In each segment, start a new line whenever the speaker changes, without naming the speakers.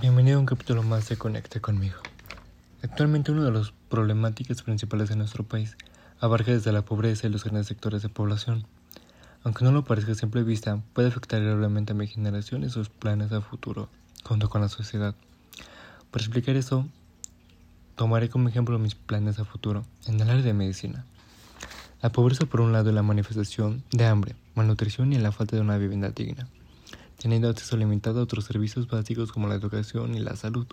Bienvenido a un capítulo más de Conecte conmigo. Actualmente una de las problemáticas principales de nuestro país abarca desde la pobreza y los grandes sectores de población. Aunque no lo parezca a simple vista, puede afectar gravemente a mi generación y sus planes a futuro, junto con la sociedad. Para explicar eso, tomaré como ejemplo mis planes a futuro en el área de medicina. La pobreza por un lado es la manifestación de hambre, malnutrición y la falta de una vivienda digna teniendo acceso limitado a otros servicios básicos como la educación y la salud.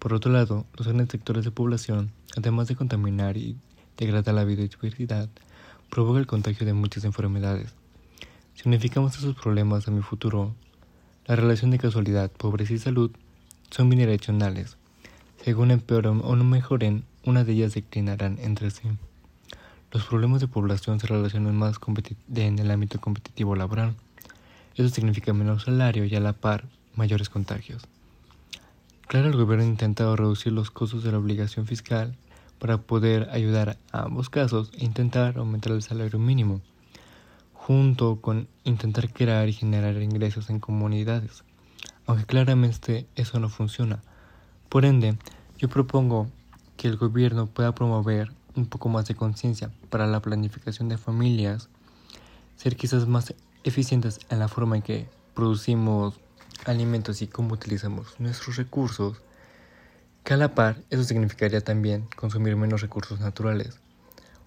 Por otro lado, los grandes sectores de población, además de contaminar y degradar la biodiversidad, provoca el contagio de muchas enfermedades. Si unificamos esos problemas a mi futuro, la relación de casualidad, pobreza y salud son bidireccionales. Según empeoren o no mejoren, una de ellas declinarán entre sí. Los problemas de población se relacionan más en el ámbito competitivo laboral. Eso significa menor salario y a la par mayores contagios. Claro, el gobierno ha intentado reducir los costos de la obligación fiscal para poder ayudar a ambos casos e intentar aumentar el salario mínimo, junto con intentar crear y generar ingresos en comunidades, aunque claramente eso no funciona. Por ende, yo propongo que el gobierno pueda promover un poco más de conciencia para la planificación de familias, ser quizás más eficientes en la forma en que producimos alimentos y cómo utilizamos nuestros recursos, que a la par eso significaría también consumir menos recursos naturales,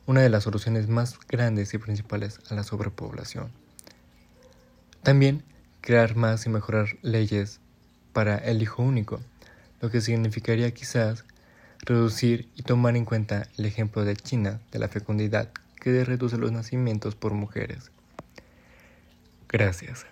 una de las soluciones más grandes y principales a la sobrepoblación. También crear más y mejorar leyes para el hijo único, lo que significaría quizás reducir y tomar en cuenta el ejemplo de China de la fecundidad que reduce los nacimientos por mujeres. Gracias.